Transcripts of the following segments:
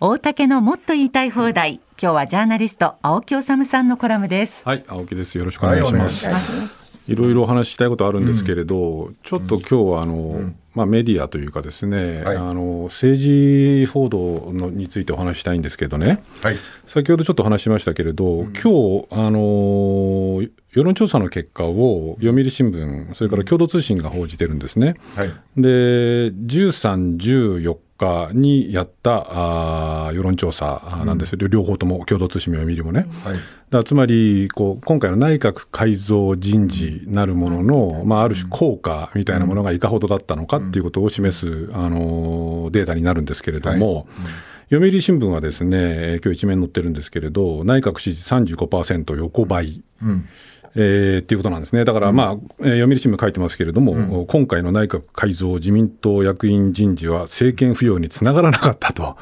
大竹のもっと言いたい放題。今日はジャーナリスト青木治さんのコラムです。はい青木です。よろしくお願いします、はい、いろいろお話ししたいことあるんですけれど、うん、ちょっと今日はあの、うん、まあ、メディアというかですね、はい、あの政治報道のについてお話したいんですけどね、はい、先ほどちょっと話しましたけれど、うん、今日あの世論調査の結果を読売新聞それから共同通信が報じてるんですね。はい、で13、14日にやったあ世論調査なんですよ、うん、両方とも共同通信も読売もね。はい、だつまりこう今回の内閣改造人事なるものの、まあ、ある種効果みたいなものがいかほどだったのかっていうことを示す、あのデータになるんですけれども。はい。読売新聞はですね今日一面載ってるんですけれど内閣支持35%横ばい、うんえー、っていうことなんですね。だから、まあ、うん、読売新聞書いてますけれども、うん、今回の内閣改造、自民党役員人事は政権浮揚につながらなかったと、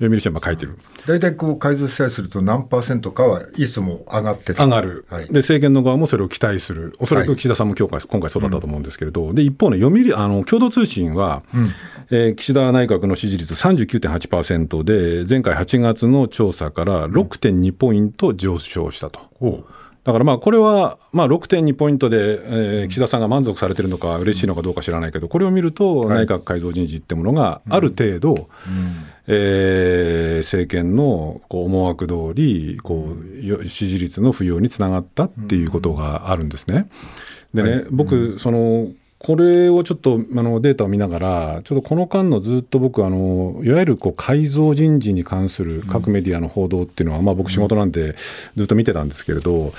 うん、読売新聞は書いてる。大体こう改造したりすると、何パーセントかはいつも上がって上がる、はい、で、政権の側もそれを期待する、おそらく岸田さんも今回今回そうだったと思うんですけれど、で一方ね、読売あの共同通信は、うん、えー、岸田内閣の支持率39.8%で、前回8月の調査から6.2ポイント上昇したと。う。んだからまあこれはまあ6.2ポイントで、えー、岸田さんが満足されてるのか嬉しいのかどうか知らないけどこれを見ると内閣改造人事ってものがある程度、えー、政権のこう思惑通りこう支持率の浮揚につながったっていうことがあるんですね。でね、僕そのこれをちょっとあのデータを見ながら、ちょっとこの間のずっと僕あの、いわゆるこう改造人事に関する各メディアの報道っていうのは、うん、まあ、僕、仕事なんでずっと見てたんですけれど、うん、あの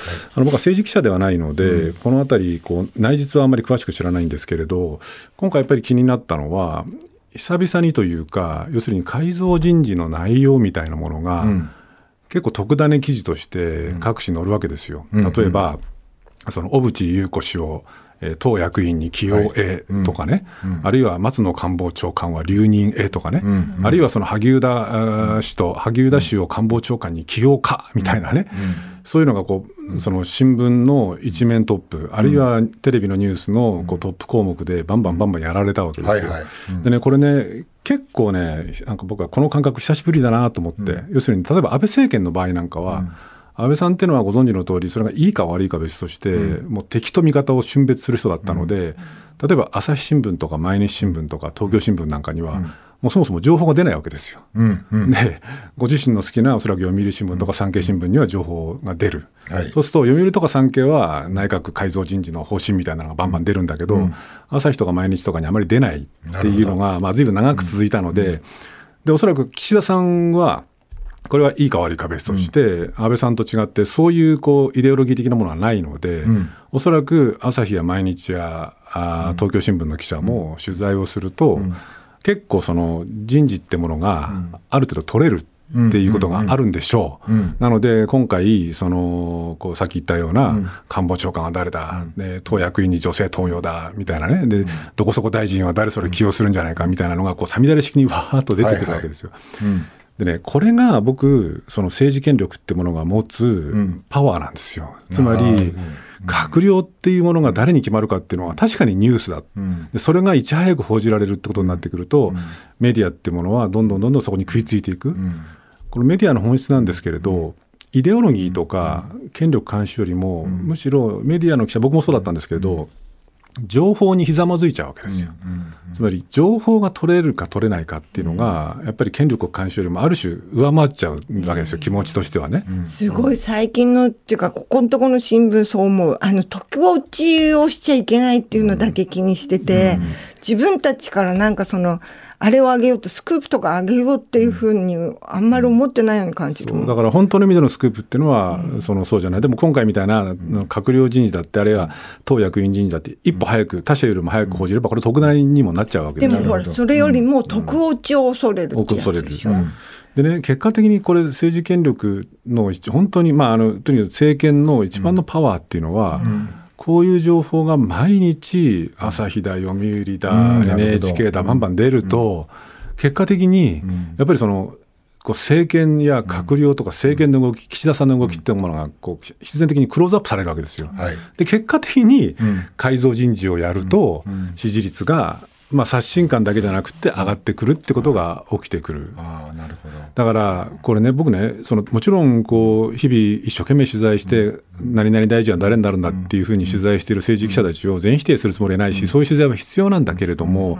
僕は政治記者ではないので、うん、このあたりこう、内実はあんまり詳しく知らないんですけれど、今回やっぱり気になったのは、久々にというか、要するに改造人事の内容みたいなものが、結構特ダネ記事として各紙載るわけですよ。例えば、その小渕優子氏をえー、党役員に起用へとかね、はいうん、あるいは松野官房長官は留任へとかね、うん。うん、あるいはその萩生田氏と萩生田氏を官房長官に起用かみたいなね、そういうのがこうその新聞の一面トップ、あるいはテレビのニュースのこうトップ項目でバンバンバンバンやられたわけですよ。でねこれね結構ねなんか僕はこの感覚久しぶりだなと思って、要するに例えば安倍政権の場合なんかは、安倍さんっていうのはご存知の通り、それがいいか悪いか別として、うん、もう敵と味方を峻別する人だったので、うん、例えば朝日新聞とか毎日新聞とか東京新聞なんかには、うん、もうそもそも情報が出ないわけですよ。で、ご自身の好きなおそらく読売新聞とか産経新聞には情報が出る。はい、そうすると読売とか産経は内閣改造人事の方針みたいなのがバンバン出るんだけど、朝日とか毎日とかにあまり出ないっていうのが、まあ、随分長く続いたので、でおそらく岸田さんはこれはいいか悪いか別として、うん、安倍さんと違ってそういうこうイデオロギー的なものはないので、うん、おそらく朝日や毎日やあ東京新聞の記者も取材をすると、うん、結構その人事ってものがある程度取れるっていうことがあるんでしょう。なので、今回、その、こう、さっき言ったような、官房長官は誰だ、で、党役員に女性登用だ、みたいなね、で、どこそこ大臣は誰それ起用するんじゃないか、みたいなのが、こう、さみだれ式にわーっと出てくるわけですよ。はいはいでね、これが僕、その政治権力ってものが持つパワーなんですよ。うん、つまり、閣僚っていうものが誰に決まるかっていうのは確かにニュースだ、うん、でそれがいち早く報じられるってことになってくると、うん、メディアってものはどんどんどんどんそこに食いついていく、このメディアの本質なんですけれど、イデオロギーとか権力監視よりも、むしろメディアの記者僕もそうだったんですけれど、情報にひざまずいちゃうわけですよ、うんうんうん、つまり情報が取れるか取れないかっていうのが、うん、やっぱり権力を監視よりもある種上回っちゃうわけですよ、気持ちとしてはね、うん、すごい最近のっていうかここのところの新聞そう思う。あの特落ちをしちゃいけないっていうのだけ気にしてて、うん、自分たちからなんかそのあれをあげようとスクープとかあげようっていうふうにあんまり思ってないように感じる、だから本当の意味でのスクープっていうのは、うん、そのそうじゃない。でも今回みたいな閣僚人事だってあるいは党役員人事だって一歩早く他社よりも早く報じればこれ特大にもなっちゃうわけでもほらそれよりも特落ちを恐れるってやつでしょ、うん。でね、結果的にこれ、政治権力の、本当に、まあ、あのとにかく政権の一番のパワーっていうのは、うん、こういう情報が毎日、朝日だ、読売だ、うん、NHK だ、バンバン出ると、結果的に、やっぱりその、こう政権や閣僚とか政権の動き、岸田さんの動きっていうものがこう必然的にクローズアップされるわけですよ。はい、で結果的に改造人事をやると、支持率がまあ、刷新感だけじゃなくて上がってくるってことが起きてくる。ああなるほど。だから、これね、僕ね、そのもちろんこう日々、一生懸命取材して、何々大臣は誰になるんだっていうふうに取材している政治記者たちを全否定するつもりはないし、そういう取材は必要なんだけれども、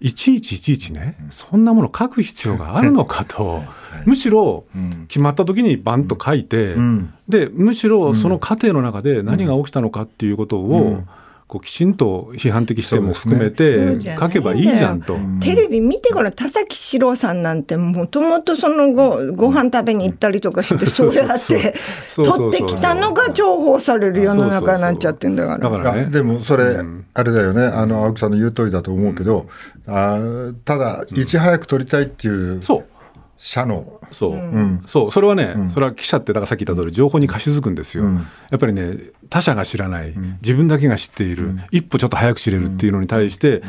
いちいちいちいちね、そんなもの書く必要があるのかと、むしろうん。決まった時にバンと書いて、うん。でむしろその過程の中で何が起きたのかっていうことを、うんこうきちんと批判的視点も含めて書けばいいじゃんと。テレビ見てから田崎史郎さんなんてもともとそのごご飯食べに行ったりとかしてそうやって取ってきたのが重宝される世の中になっちゃってんだから。だからね。あでもそれ、うん。あれだよね。あの青木さんの言う通りだと思うけど、あーただいち早く取りたいっていうそう社の。そう、ん。そう、それはね、うん。それは記者って、だからさっき言った通り、情報に貸し付くんですよ。うん。やっぱりね、他者が知らない、自分だけが知っている、一歩ちょっと早く知れるっていうのに対して、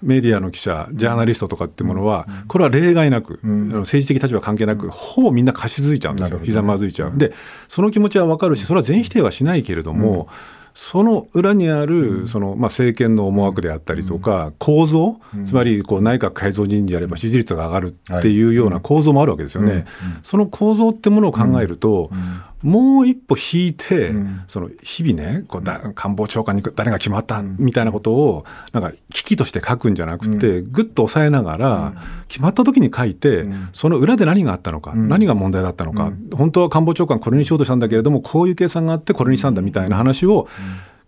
メディアの記者、ジャーナリストとかっていうものは、これは例外なく、あの政治的立場関係なく、ほぼみんな貸し付いちゃうんですよ、ひざまずいちゃう。で、その気持ちはわかるし、それは全否定はしないけれども、その裏にあるその、まあ、政権の思惑であったりとか、構造、つまりこう内閣改造人事やれば支持率が上がるっていうような構造もあるわけですよね。その構造ってものを考えると、もう一歩引いて、その日々ね、こうだ官房長官に誰が決まったみたいなことを、なんか危機として書くんじゃなくて、ぐっと抑えながら、決まった時に書いて、その裏で何があったのか、何が問題だったのか、本当は官房長官これにしようとしたんだけれども、こういう計算があってこれにしたんだみたいな話を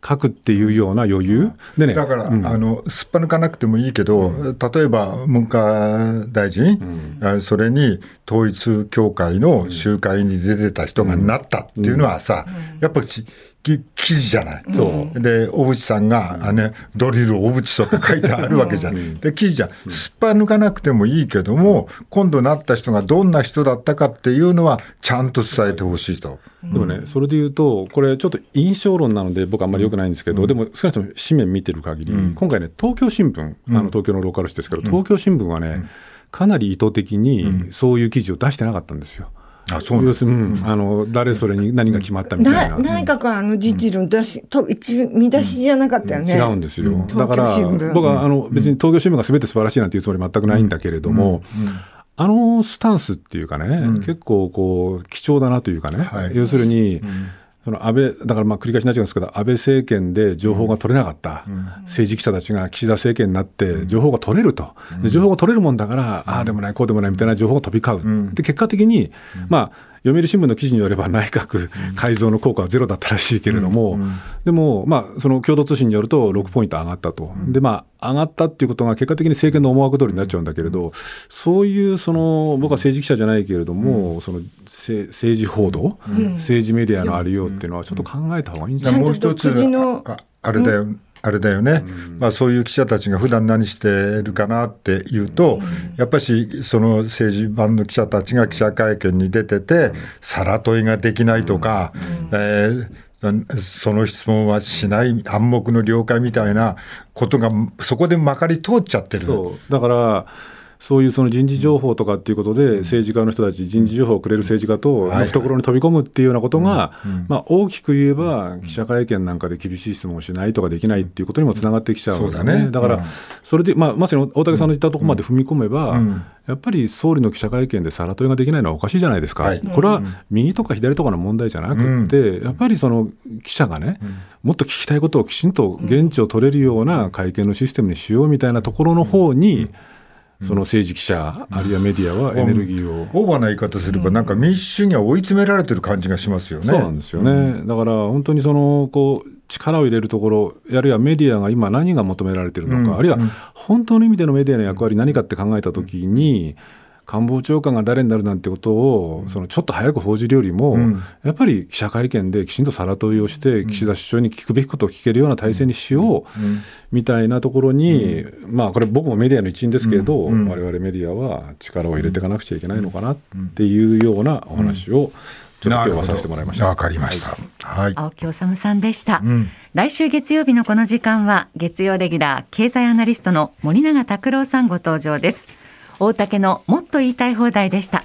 書くっていうような余裕？でね、だから、うん。あのすっぱ抜かなくてもいいけど、例えば文科大臣、あそれに統一教会の集会に出てた人がなったっていうのはさ、やっぱしき記事じゃない。で小渕さんが、あね、ドリル小渕とか書いてあるわけじゃん。で記事じゃん。すっぱ抜かなくてもいいけども、今度なった人がどんな人だったかっていうのはちゃんと伝えてほしいと。でもね、それで言うと、これちょっと印象論なので、僕あんまり良くないんですけど、でも少なくとも紙面見てる限り、今回ね、東京新聞、あの東京のローカル紙ですけど、東京新聞はね、かなり意図的にそういう記事を出してなかったんですよ。あそう要するに、うんあの誰それに何が決まったみたいな。な内閣はあの人事の出し、と一見出しじゃなかったよね。違うんですよ。だから僕はあの別に東京新聞が全て素晴らしいなんていうつもり全くないんだけれども、あのスタンスっていうかね、結構こう貴重だなというかね、はい。要するに、その安倍だからまあ繰り返しになっちゃうんですけど、安倍政権で情報が取れなかった政治記者たちが岸田政権になって、情報が取れると、で情報が取れるもんだから、ああでもない、こうでもないみたいな情報が飛び交う、で結果的に、まあ、読売新聞の記事によれば内閣改造の効果はゼロだったらしいけれども、でも、まあ、その共同通信によると6ポイント上がったと、でまあ、上がったっていうことが結果的に政権の思惑通りになっちゃうんだけれど、そういうその僕は政治記者じゃないけれども、そのせ政治報道、政治メディアのありようっていうのは、ちょっと考えた方がいいんじゃないもう一つあれだよ、あれだよね、まあ、そういう記者たちが普段何してるかなっていうと、やっぱしその政治版の記者たちが記者会見に出てて、さら問いができないとか、えーその質問はしない暗黙の了解みたいなことがそこでまかり通っちゃってる。そう。だからそういうその人事情報とかっていうことで、政治家の人たち、人事情報をくれる政治家とはい。懐に飛び込むっていうようなことが、まあ、大きく言えば、記者会見なんかで厳しい質問をしないとかできないっていうことにもつながってきちゃうわけそうだね。だから、それで、まあ、まさに大竹さんの言ったところまで踏み込めば、うん。やっぱり総理の記者会見でさら問いができないのはおかしいじゃないですか、はい。これは右とか左とかの問題じゃなくって、やっぱりその記者がね、もっと聞きたいことをきちんと現地を取れるような会見のシステムにしようみたいなところの方に、その政治記者、あるいはメディアはエネルギーを。オーバーな言い方すれば、なんか民主主義は追い詰められてる感じがしますよね。そうなんですよね、だから本当にそのこう力を入れるところ、あるいはメディアが今、何が求められているのか、うん。あるいは本当の意味でのメディアの役割、何かって考えたときに、官房長官が誰になるなんてことを、そのちょっと早く報じるよりも、うん。やっぱり記者会見できちんとさら問いをして、岸田首相に聞くべきことを聞けるような体制にしようみたいなところに、まあこれ、僕もメディアの一員ですけれど、うん。我々メディアは力を入れていかなくちゃいけないのかなっていうようなお話を、ちょっと今日はさせてもらいました。わかりました。はい。青木治さんでした、うん。来週月曜日のこの時間は月曜レギュラー経済アナリストの森永卓郎さんご登場です大竹のもっと言いたい放題でした。